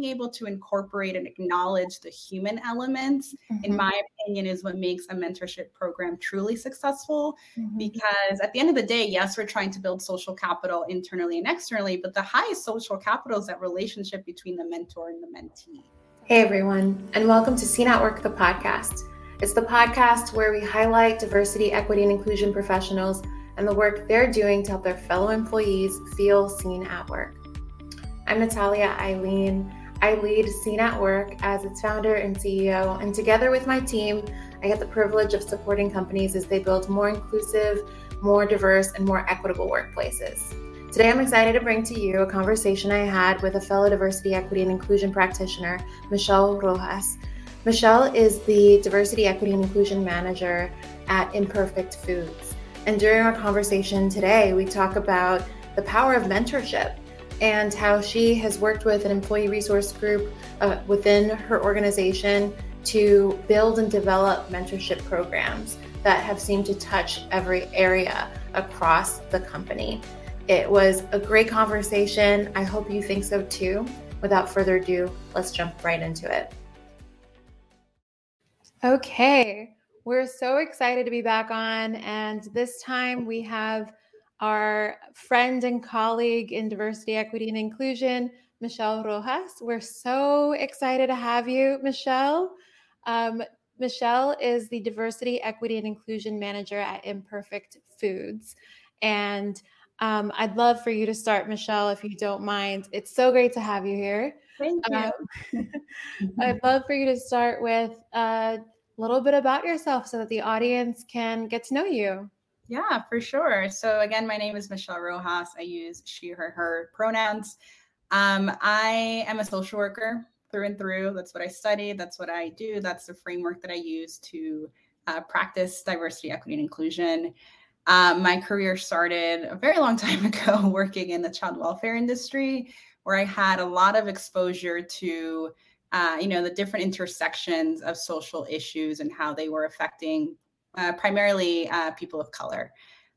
being able to incorporate and acknowledge the human elements, mm-hmm. in my opinion, is what makes a mentorship program truly successful. Mm-hmm. Because at the end of the day, yes, we're trying to build social capital internally and externally, but the highest social capital is that relationship between the mentor and the mentee. Hey, everyone, and welcome to Seen at Work, the podcast. It's the podcast where we highlight diversity, equity, and inclusion professionals and the work they're doing to help their fellow employees feel seen at work. I'm Natalia Eileen. I lead Seen at Work as its founder and CEO, and together with my team, I get the privilege of supporting companies as they build more inclusive, more diverse, and more equitable workplaces. Today, I'm excited to bring to you a conversation I had with a fellow diversity, equity, and inclusion practitioner, Michelle Rojas. Michelle is the Diversity, Equity, and Inclusion Manager at Imperfect Foods. And during our conversation today, we talk about the power of mentorship and how she has worked with an employee resource group uh, within her organization to build and develop mentorship programs that have seemed to touch every area across the company. It was a great conversation. I hope you think so too. Without further ado, let's jump right into it. Okay, we're so excited to be back on. And this time we have our friend and colleague in diversity, equity, and inclusion, Michelle Rojas. We're so excited to have you, Michelle. Um, Michelle is the diversity, equity, and inclusion manager at Imperfect Foods. And um, I'd love for you to start, Michelle, if you don't mind. It's so great to have you here. Thank you. Um, I'd love for you to start with a little bit about yourself so that the audience can get to know you. Yeah, for sure. So again, my name is Michelle Rojas. I use she, her, her pronouns. Um, I am a social worker through and through. That's what I studied. That's what I do. That's the framework that I use to uh, practice diversity, equity, and inclusion. Um, my career started a very long time ago working in the child welfare industry, where I had a lot of exposure to, uh, you know, the different intersections of social issues and how they were affecting uh, primarily uh, people of color.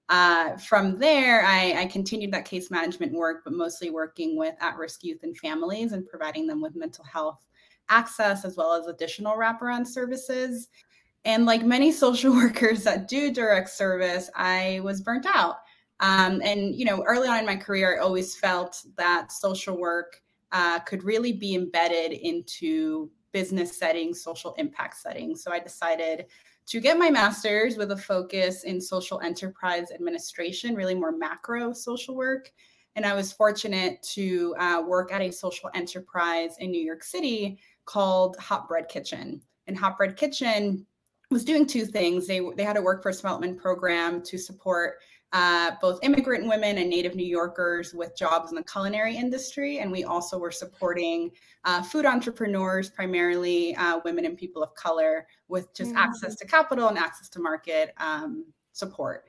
Uh, from there, I, I, continued that case management work, but mostly working with at risk youth and families and providing them with mental health access as well as additional wraparound services. And like many social workers that do direct service, I was burnt out. Um, and, you know, early on in my career, I always felt that social work uh, could really be embedded into business settings, social impact settings. So I decided to get my master's with a focus in social enterprise administration, really more macro social work. And I was fortunate to uh, work at a social enterprise in New York City called Hot Bread Kitchen. And Hot Bread Kitchen was doing two things. They, they had a workforce development program to support uh, both immigrant women and Native New Yorkers with jobs in the culinary industry. And we also were supporting uh, food entrepreneurs, primarily uh, women and people of color, with just mm-hmm. access to capital and access to market um, support.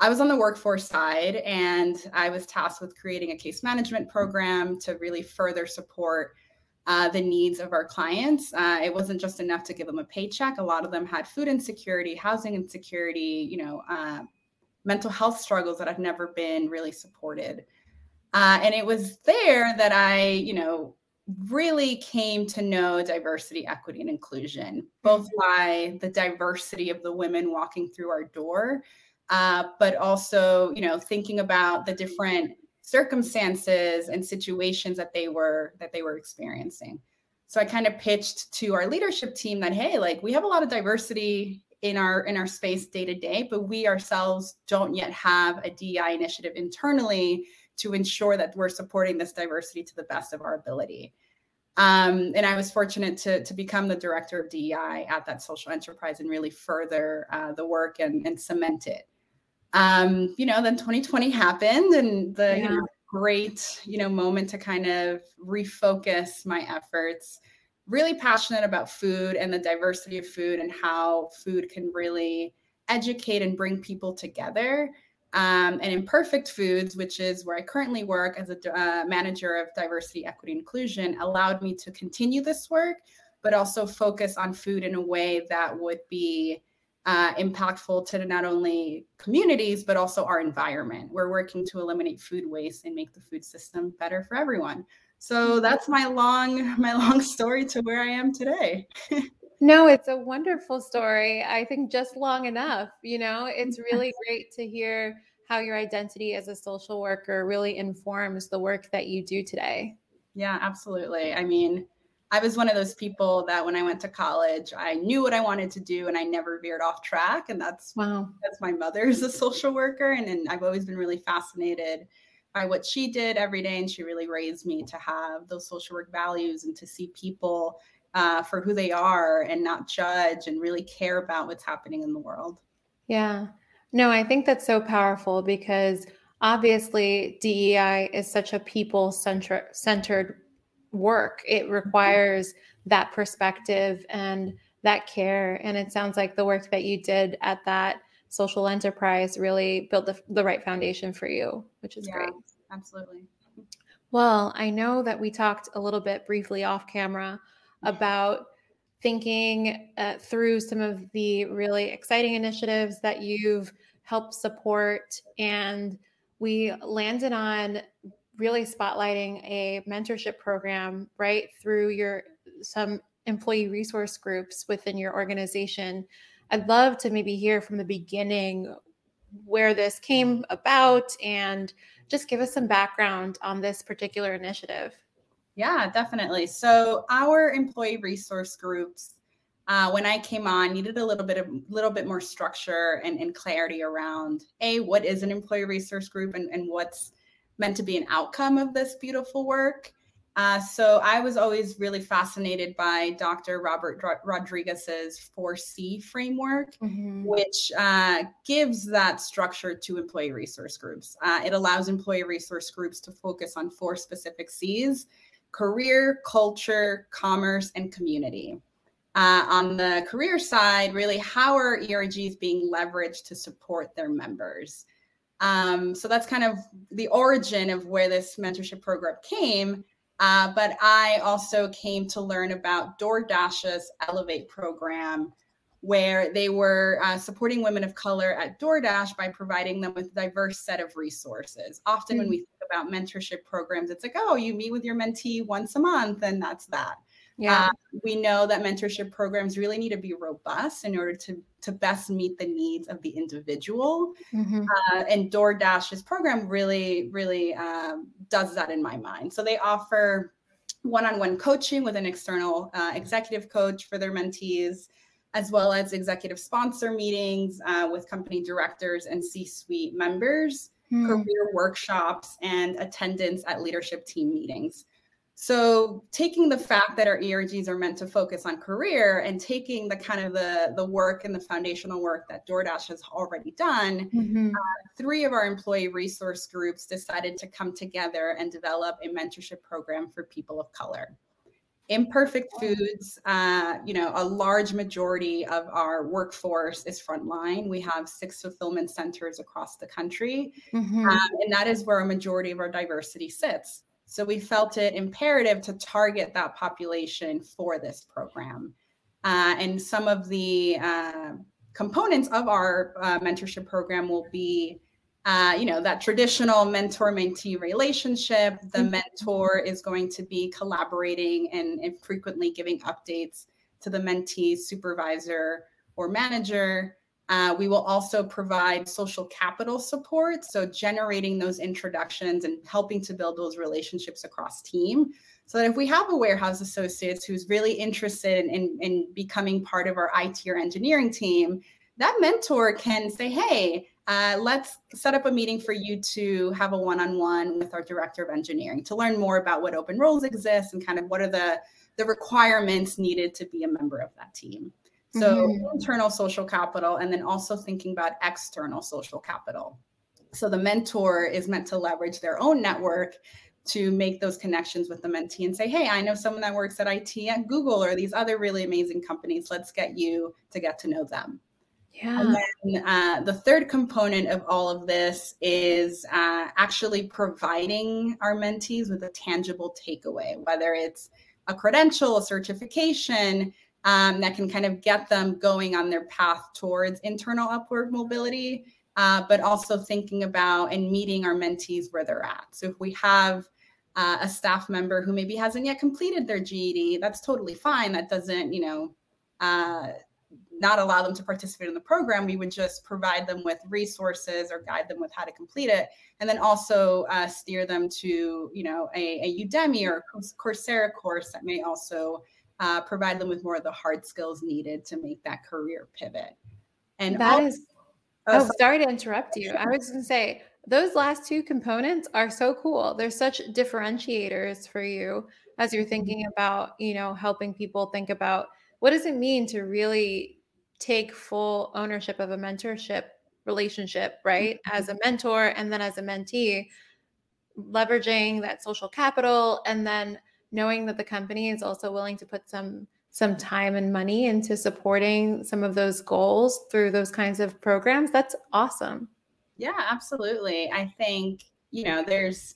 I was on the workforce side and I was tasked with creating a case management program to really further support uh, the needs of our clients. Uh, it wasn't just enough to give them a paycheck. A lot of them had food insecurity, housing insecurity, you know, uh, mental health struggles that I've never been really supported. Uh, and it was there that I, you know, really came to know diversity, equity, and inclusion, both mm-hmm. by the diversity of the women walking through our door, uh, but also, you know, thinking about the different circumstances and situations that they were that they were experiencing. So I kind of pitched to our leadership team that, hey, like we have a lot of diversity in our in our space day to day but we ourselves don't yet have a DEI initiative internally to ensure that we're supporting this diversity to the best of our ability um, and I was fortunate to, to become the director of DEI at that social enterprise and really further uh, the work and, and cement it. Um, you know, then 2020 happened and the yeah. you know, great, you know, moment to kind of refocus my efforts really passionate about food and the diversity of food and how food can really educate and bring people together. Um, and Imperfect Foods, which is where I currently work as a uh, manager of diversity, equity, inclusion, allowed me to continue this work, but also focus on food in a way that would be uh, impactful to not only communities but also our environment. We're working to eliminate food waste and make the food system better for everyone. So that's my long my long story to where I am today. no, it's a wonderful story. I think just long enough, you know. It's really great to hear how your identity as a social worker really informs the work that you do today. Yeah, absolutely. I mean, I was one of those people that when I went to college, I knew what I wanted to do and I never veered off track. And that's wow. That's my mother's a social worker. And, and I've always been really fascinated by what she did every day. And she really raised me to have those social work values and to see people uh, for who they are and not judge and really care about what's happening in the world. Yeah. No, I think that's so powerful because obviously DEI is such a people centered work. It requires that perspective and that care. And it sounds like the work that you did at that social enterprise really built the, the right foundation for you, which is yeah, great. Absolutely. Well, I know that we talked a little bit briefly off camera about thinking uh, through some of the really exciting initiatives that you've helped support. And we landed on really spotlighting a mentorship program right through your some employee resource groups within your organization. I'd love to maybe hear from the beginning where this came about and just give us some background on this particular initiative. Yeah, definitely. So our employee resource groups, uh, when I came on, needed a little bit of a little bit more structure and, and clarity around a what is an employee resource group and, and what's meant to be an outcome of this beautiful work. Uh, so I was always really fascinated by Dr. Robert Rodriguez's 4C framework, mm-hmm. which uh, gives that structure to employee resource groups. Uh, it allows employee resource groups to focus on four specific C's career, culture, commerce, and community. Uh, on the career side, really, how are ERGs being leveraged to support their members? Um, so that's kind of the origin of where this mentorship program came. Uh, but I also came to learn about DoorDash's Elevate program, where they were uh, supporting women of color at DoorDash by providing them with a diverse set of resources. Often, mm-hmm. when we think about mentorship programs, it's like, oh, you meet with your mentee once a month, and that's that. Yeah. Uh, we know that mentorship programs really need to be robust in order to, to best meet the needs of the individual. Mm-hmm. Uh, and DoorDash's program really, really um, does that in my mind. So they offer one on one coaching with an external uh, executive coach for their mentees, as well as executive sponsor meetings uh, with company directors and C suite members, mm. career workshops, and attendance at leadership team meetings. So taking the fact that our ERGs are meant to focus on career and taking the kind of the the work and the foundational work that DoorDash has already done, mm-hmm. uh, three of our employee resource groups decided to come together and develop a mentorship program for people of color. Imperfect Foods, uh, you know, a large majority of our workforce is frontline. We have six fulfillment centers across the country, mm-hmm. um, and that is where a majority of our diversity sits. So we felt it imperative to target that population for this program. Uh, and some of the uh, components of our uh, mentorship program will be, uh, you know, that traditional mentor-mentee relationship. The mm-hmm. mentor is going to be collaborating and, and frequently giving updates to the mentee supervisor or manager. Uh, we will also provide social capital support, so generating those introductions and helping to build those relationships across team. So that if we have a warehouse associate who's really interested in, in, in becoming part of our IT or engineering team, that mentor can say, hey, uh, let's set up a meeting for you to have a one-on-one with our director of engineering to learn more about what open roles exist and kind of what are the, the requirements needed to be a member of that team. So mm-hmm. internal social capital, and then also thinking about external social capital. So the mentor is meant to leverage their own network to make those connections with the mentee and say, hey, I know someone that works at IT at Google or these other really amazing companies. Let's get you to get to know them. Yeah. And then uh, the third component of all of this is uh, actually providing our mentees with a tangible takeaway, whether it's a credential, a certification, um, that can kind of get them going on their path towards internal upward mobility, uh, but also thinking about and meeting our mentees where they're at. So if we have uh, a staff member who maybe hasn't yet completed their GED, that's totally fine. That doesn't, you know, uh, not allow them to participate in the program. We would just provide them with resources or guide them with how to complete it, and then also uh, steer them to, you know, a, a Udemy or Coursera course that may also uh, provide them with more of the hard skills needed to make that career pivot. And that also, is. Oh, oh, sorry to interrupt you. I was going to say those last two components are so cool. They're such differentiators for you as you're thinking mm-hmm. about, you know, helping people think about what does it mean to really take full ownership of a mentorship relationship, right? Mm-hmm. As a mentor and then as a mentee, leveraging that social capital and then knowing that the company is also willing to put some some time and money into supporting some of those goals through those kinds of programs that's awesome. Yeah absolutely. I think you know there's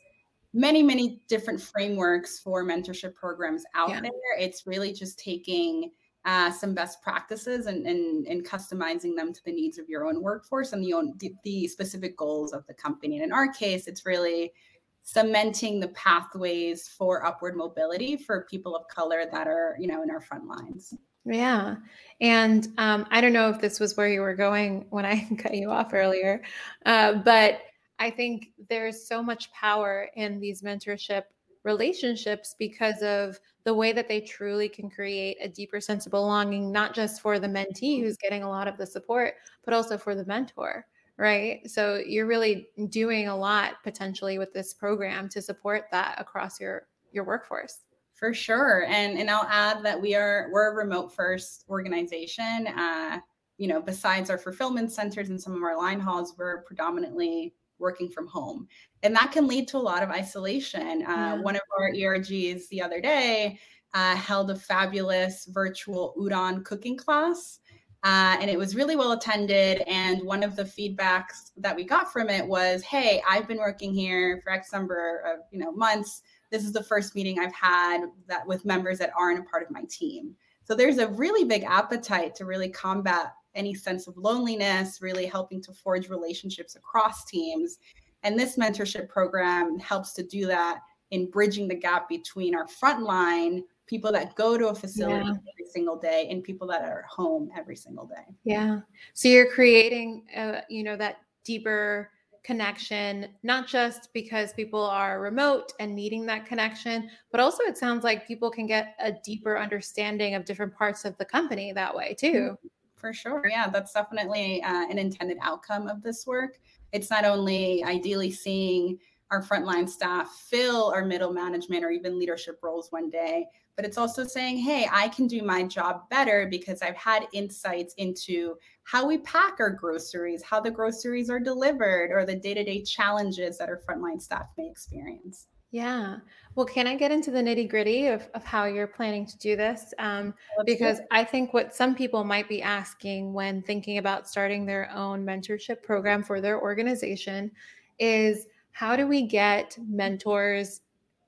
many many different frameworks for mentorship programs out yeah. there. It's really just taking uh, some best practices and, and, and customizing them to the needs of your own workforce and the, own, the, the specific goals of the company. And in our case it's really cementing the pathways for upward mobility for people of color that are you know in our front lines. Yeah. And um, i don't know if this was where you were going when i cut you off earlier uh, but i think there's so much power in these mentorship relationships because of the way that they truly can create a deeper sense of belonging not just for the mentee who's getting a lot of the support but also for the mentor right? So you're really doing a lot potentially with this program to support that across your your workforce. For sure, and and I'll add that we are we're a remote first organization. Uh, you know, besides our fulfillment centers and some of our line hauls, we're predominantly working from home, and that can lead to a lot of isolation. Uh, yeah. One of our ERGs the other day uh, held a fabulous virtual udon cooking class uh, and it was really well attended. And one of the feedbacks that we got from it was, "Hey, I've been working here for X number of you know months. This is the first meeting I've had that with members that aren't a part of my team." So there's a really big appetite to really combat any sense of loneliness, really helping to forge relationships across teams. And this mentorship program helps to do that in bridging the gap between our frontline people that go to a facility yeah. every single day and people that are home every single day. Yeah. So you're creating, uh, you know, that deeper connection, not just because people are remote and needing that connection, but also it sounds like people can get a deeper understanding of different parts of the company that way too. Mm-hmm. For sure. Yeah, that's definitely uh, an intended outcome of this work. It's not only ideally seeing our frontline staff fill our middle management or even leadership roles one day, but it's also saying, hey, I can do my job better because I've had insights into how we pack our groceries, how the groceries are delivered, or the day to day challenges that our frontline staff may experience. Yeah. Well, can I get into the nitty gritty of, of how you're planning to do this? Um, because I think what some people might be asking when thinking about starting their own mentorship program for their organization is how do we get mentors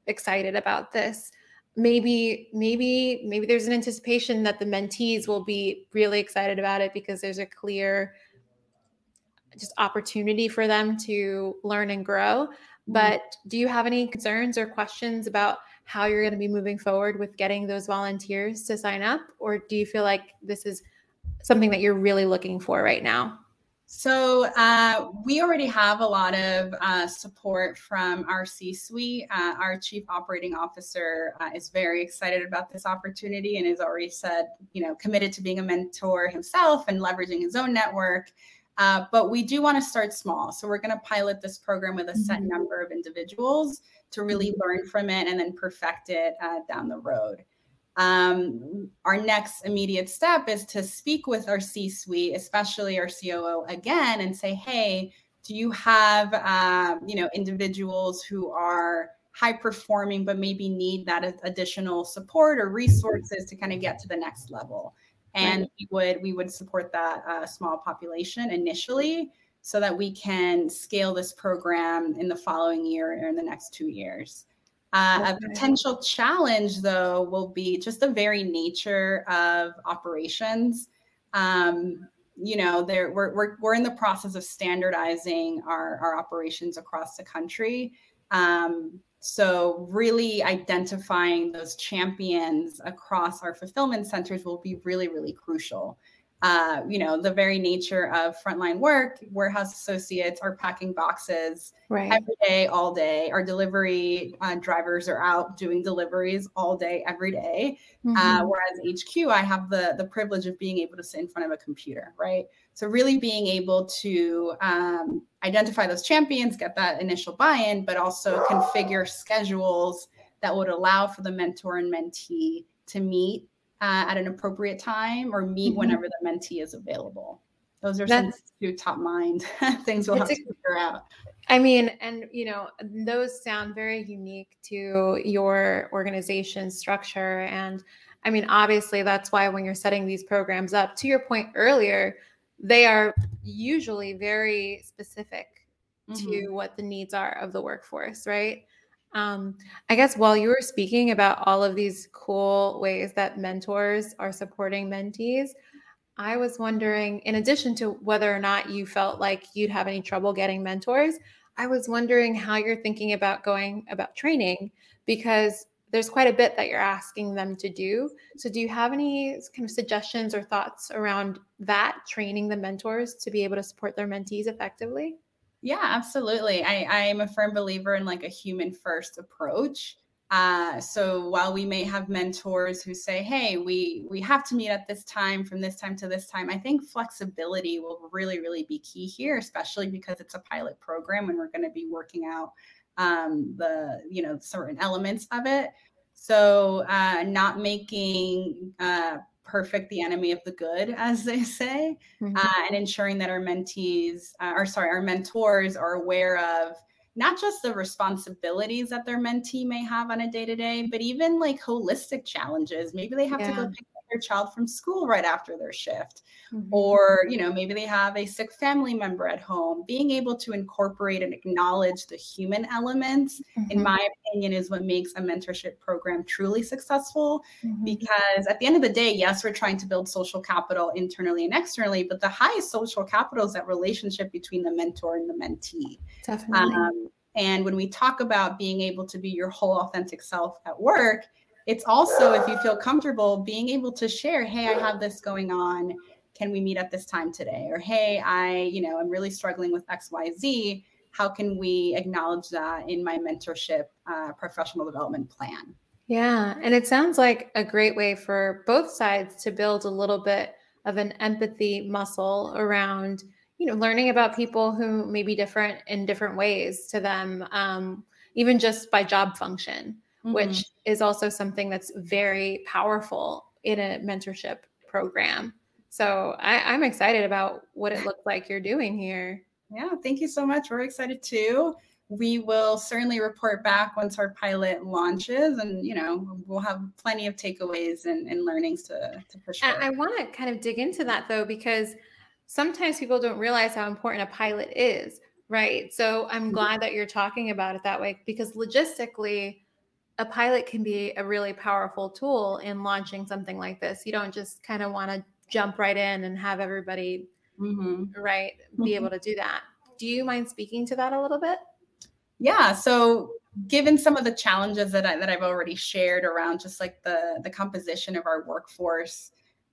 excited about this? maybe maybe maybe there's an anticipation that the mentees will be really excited about it because there's a clear just opportunity for them to learn and grow mm-hmm. but do you have any concerns or questions about how you're going to be moving forward with getting those volunteers to sign up or do you feel like this is something that you're really looking for right now so uh, we already have a lot of uh, support from our C-suite. Uh, our chief operating officer uh, is very excited about this opportunity and has already said, you know, committed to being a mentor himself and leveraging his own network. Uh, but we do want to start small. So we're going to pilot this program with a set mm-hmm. number of individuals to really mm-hmm. learn from it and then perfect it uh, down the road. Um, our next immediate step is to speak with our C suite, especially our COO again, and say, hey, do you have um, you know individuals who are high performing but maybe need that additional support or resources to kind of get to the next level and right. we would we would support that uh, small population initially so that we can scale this program in the following year or in the next two years Uh, A potential challenge, though, will be just the very nature of operations. Um, you know, there we're, we're we're in the process of standardizing our our operations across the country. Um, so really identifying those champions across our fulfillment centers will be really really crucial uh, you know, the very nature of frontline work, warehouse associates are packing boxes right. every day, all day. Our delivery uh, drivers are out doing deliveries all day, every day. Uh, mm-hmm. Uh, whereas HQ, I have the the privilege of being able to sit in front of a computer, right? So really being able to um, identify those champions, get that initial buy-in, but also configure schedules that would allow for the mentor and mentee to meet uh, at an appropriate time or meet mm-hmm. whenever the mentee is available. Those are That's, some two top mind things we'll have to figure out. I mean, and you know, those sound very unique to your organization structure. And I mean, obviously, that's why when you're setting these programs up, to your point earlier, they are usually very specific mm-hmm. to what the needs are of the workforce, right? Um, I guess while you were speaking about all of these cool ways that mentors are supporting mentees, I was wondering, in addition to whether or not you felt like you'd have any trouble getting mentors, I was wondering how you're thinking about going about training because there's quite a bit that you're asking them to do. So, do you have any kind of suggestions or thoughts around that training the mentors to be able to support their mentees effectively? Yeah, absolutely. I, I am a firm believer in like a human first approach. Uh, so while we may have mentors who say, "Hey, we we have to meet at this time from this time to this time," I think flexibility will really really be key here, especially because it's a pilot program and we're going to be working out um, the you know certain elements of it. So uh, not making uh, perfect the enemy of the good, as they say, mm-hmm. uh, and ensuring that our mentees, uh, or sorry, our mentors are aware of not just the responsibilities that their mentee may have on a day to day, but even like holistic challenges. Maybe they have yeah. to go pick their child from school right after their shift mm-hmm. or you know maybe they have a sick family member at home being able to incorporate and acknowledge the human elements mm-hmm. in my opinion is what makes a mentorship program truly successful mm-hmm. because at the end of the day yes we're trying to build social capital internally and externally but the highest social capital is that relationship between the mentor and the mentee definitely um, and when we talk about being able to be your whole authentic self at work it's also if you feel comfortable being able to share hey i have this going on. Can we meet at this time today? Or hey i you know i'm really struggling with xyz how can we acknowledge that in my mentorship uh, professional development plan? Yeah and it sounds like a great way for both sides to build a little bit of an empathy muscle around you know learning about people who may be different in different ways to them um, even just by job function mm-hmm. which is also something that's very powerful in a mentorship program. So I, am excited about what it looks like you're doing here. Yeah, thank you so much. We're excited too. We will certainly report back once our pilot launches, and you know we'll have plenty of takeaways and, and learnings to to push. I, I want to kind of dig into that though, because sometimes people don't realize how important a pilot is, right? So I'm mm-hmm. glad that you're talking about it that way because logistically, a pilot can be a really powerful tool in launching something like this. You don't just kind of want to jump right in and have everybody mm-hmm. right be mm-hmm. able to do that. Do you mind speaking to that a little bit? Yeah. So given some of the challenges that I that I've already shared around just like the the composition of our workforce,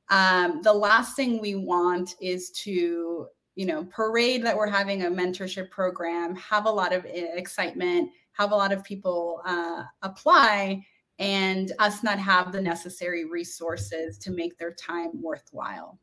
um, the last thing we want is to you know parade that we're having a mentorship program, have a lot of eh, excitement have a lot of people uh, apply and us not have the necessary resources to make their time worthwhile.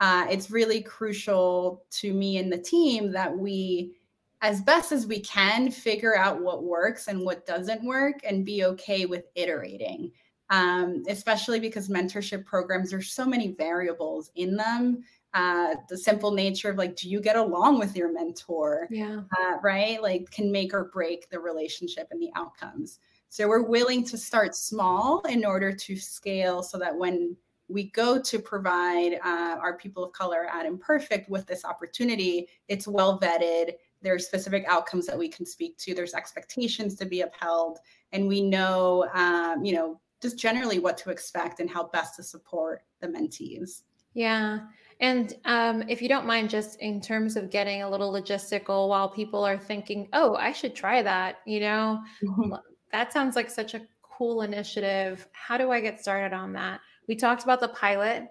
Uh, it's really crucial to me and the team that we, as best as we can, figure out what works and what doesn't work and be okay with iterating. Um, especially because mentorship programs, there's so many variables in them uh, the simple nature of like, do you get along with your mentor? Yeah. Uh, right. Like, can make or break the relationship and the outcomes. So we're willing to start small in order to scale so that when we go to provide uh, our people of color at Imperfect with this opportunity, it's well vetted, there's specific outcomes that we can speak to there's expectations to be upheld and we know um, you know just generally what to expect and how best to support the mentees yeah and um, if you don't mind just in terms of getting a little logistical while people are thinking oh i should try that you know mm-hmm. that sounds like such a cool initiative how do i get started on that we talked about the pilot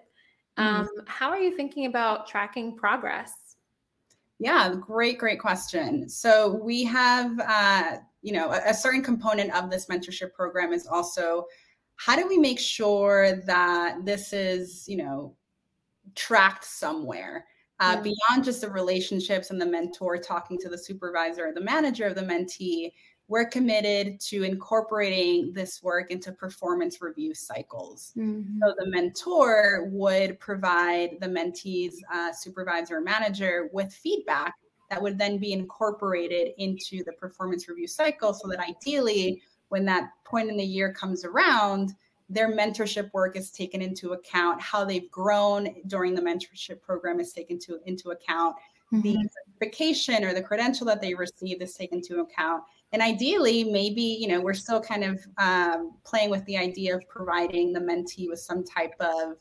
mm-hmm. um, how are you thinking about tracking progress yeah, great, great question. So we have, uh, you know, a, a certain component of this mentorship program is also how do we make sure that this is, you know, tracked somewhere uh, yeah. beyond just the relationships and the mentor talking to the supervisor or the manager of the mentee we're committed to incorporating this work into performance review cycles. Mm-hmm. So the mentor would provide the mentee's uh, supervisor or manager with feedback that would then be incorporated into the performance review cycle so that ideally, when that point in the year comes around, their mentorship work is taken into account, how they've grown during the mentorship program is taken to, into account, mm-hmm. the certification or the credential that they received is taken into account and ideally maybe you know we're still kind of um, playing with the idea of providing the mentee with some type of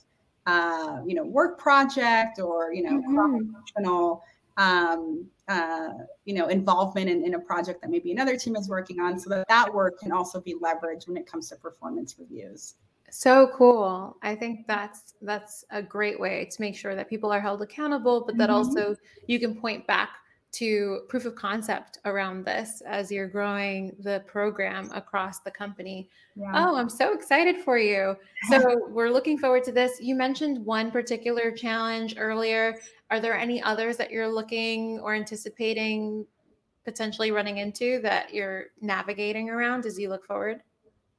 uh, you know work project or you know mm-hmm. Um, uh, you know involvement in, in a project that maybe another team is working on so that that work can also be leveraged when it comes to performance reviews so cool i think that's that's a great way to make sure that people are held accountable but that mm-hmm. also you can point back to proof of concept around this as you're growing the program across the company. Yeah. Oh, I'm so excited for you. So, we're looking forward to this. You mentioned one particular challenge earlier. Are there any others that you're looking or anticipating potentially running into that you're navigating around as you look forward?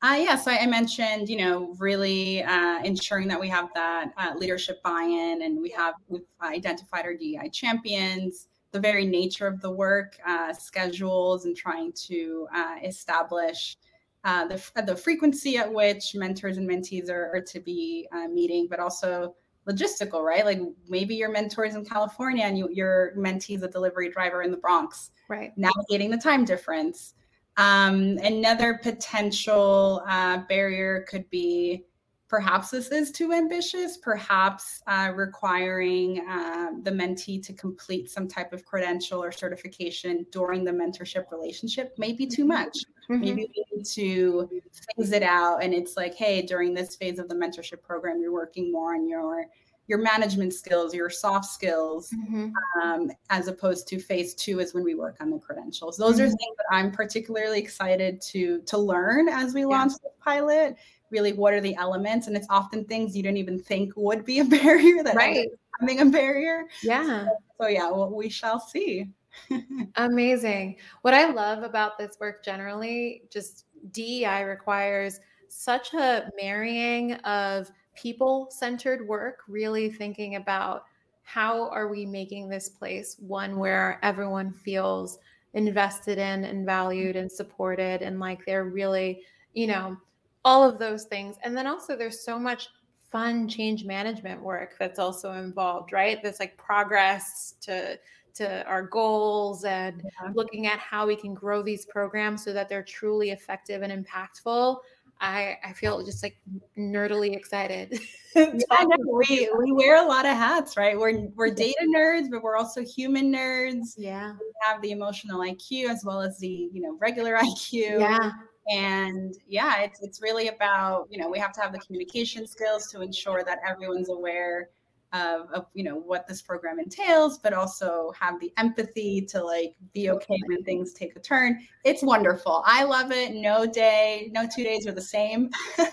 Uh, yes, yeah, so I mentioned, you know, really uh, ensuring that we have that uh, leadership buy-in, and we have we've identified our DEI champions the very nature of the work, uh, schedules, and trying to uh, establish uh, the, the frequency at which mentors and mentees are, are to be uh, meeting, but also logistical, right? Like maybe your mentors in California and you, your is a delivery driver in the Bronx, right? Navigating the time difference. Um, another potential uh, barrier could be perhaps this is too ambitious, perhaps uh, requiring uh, the mentee to complete some type of credential or certification during the mentorship relationship may be too mm-hmm. much. Mm-hmm. Maybe we need to phase it out. And it's like, hey, during this phase of the mentorship program, you're working more on your your management skills, your soft skills, mm-hmm. um, as opposed to phase two is when we work on the credentials. Those mm-hmm. are things that I'm particularly excited to to learn as we yeah. launch the pilot really what are the elements and it's often things you didn't even think would be a barrier that right. becoming a barrier. Yeah. So, so yeah well, we shall see. Amazing. What i love about this work generally just dei requires such a marrying of people centered work really thinking about how are we making this place one where everyone feels invested in and valued and supported and like they're really you know all of those things. And then also there's so much fun change management work that's also involved, right? This like progress to to our goals and yeah. looking at how we can grow these programs so that they're truly effective and impactful. I, I feel just like nerdily excited. yeah, no, we we wear a lot of hats, right? We're we're data nerds, but we're also human nerds. Yeah, we have the emotional IQ as well as the you know regular IQ. Yeah, and yeah it's it's really about you know we have to have the communication skills to ensure that everyone's aware of, of you know what this program entails but also have the empathy to like be okay when things take a turn it's wonderful i love it no day no two days are the same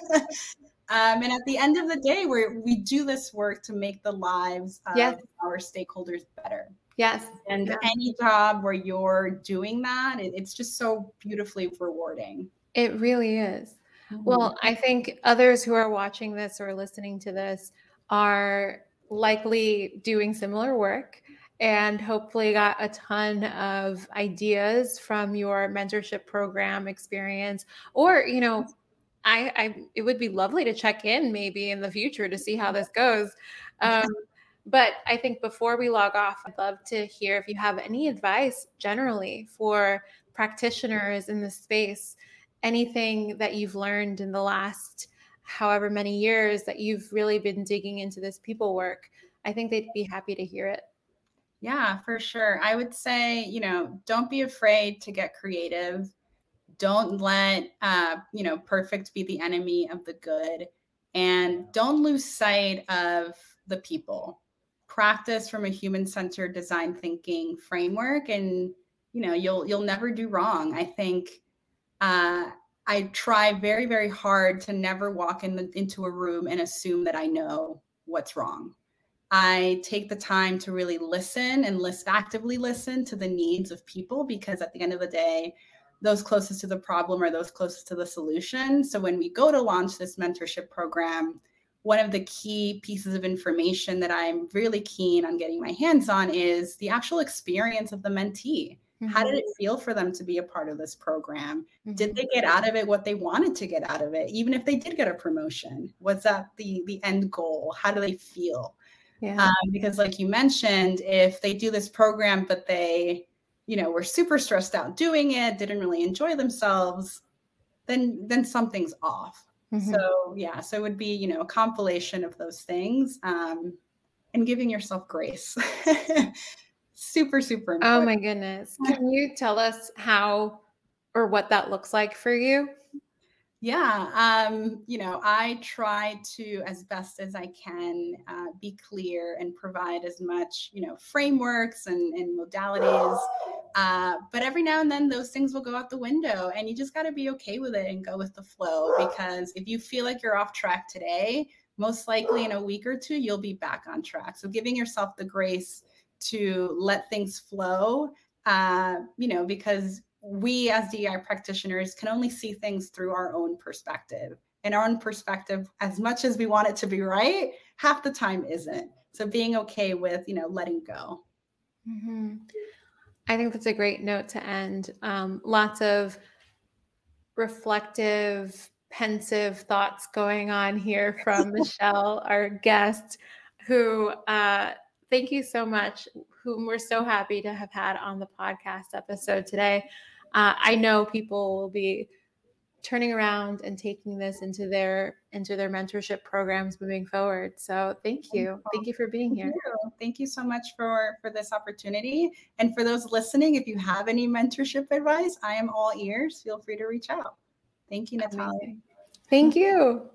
Um, and at the end of the day, we we do this work to make the lives of yes. our stakeholders better. Yes. And yeah. any job where you're doing that, it, it's just so beautifully rewarding. It really is. Mm-hmm. Well, I think others who are watching this or listening to this are likely doing similar work and hopefully got a ton of ideas from your mentorship program experience or you know I, I it would be lovely to check in maybe in the future to see how this goes um, But I think before we log off, I'd love to hear if you have any advice generally for practitioners in this space, anything that you've learned in the last however many years that you've really been digging into this people work. I think they'd be happy to hear it. Yeah, for sure. I would say, you know, don't be afraid to get creative. Don't let, uh, you know, perfect be the enemy of the good. And don't lose sight of the people practice from a human-centered design thinking framework and you know you'll you'll never do wrong i think uh, i try very very hard to never walk in the, into a room and assume that i know what's wrong i take the time to really listen and list actively listen to the needs of people because at the end of the day those closest to the problem are those closest to the solution so when we go to launch this mentorship program one of the key pieces of information that I'm really keen on getting my hands on is the actual experience of the mentee. Mm-hmm. How did it mm-hmm. feel for them to be a part of this program? Mm-hmm. Did they get out of it what they wanted to get out of it? Even if they did get a promotion, was that the the end goal? How do they feel? Yeah. Um, because, like you mentioned, if they do this program but they, you know, were super stressed out doing it, didn't really enjoy themselves, then then something's off. Mm-hmm. So yeah, so it would be, you know, a compilation of those things um, and giving yourself grace. super, super important. Oh my goodness. Can you tell us how or what that looks like for you? Yeah, um, you know, I try to, as best as I can, uh, be clear and provide as much, you know, frameworks and, and modalities. Uh, but every now and then, those things will go out the window, and you just got to be okay with it and go with the flow. Because if you feel like you're off track today, most likely in a week or two, you'll be back on track. So, giving yourself the grace to let things flow, uh, you know, because we as DEI practitioners can only see things through our own perspective. And our own perspective, as much as we want it to be right, half the time isn't. So being okay with, you know, letting go. Mm-hmm. I think that's a great note to end. Um, lots of reflective, pensive thoughts going on here from Michelle, our guest, who uh, thank you so much, whom we're so happy to have had on the podcast episode today uh, I know people will be turning around and taking this into their into their mentorship programs moving forward. So thank you. Thank you for being here. Thank you, thank you so much for for this opportunity. And for those listening, if you have any mentorship advice, I am all ears. Feel free to reach out. Thank you, Natalia. Thank you.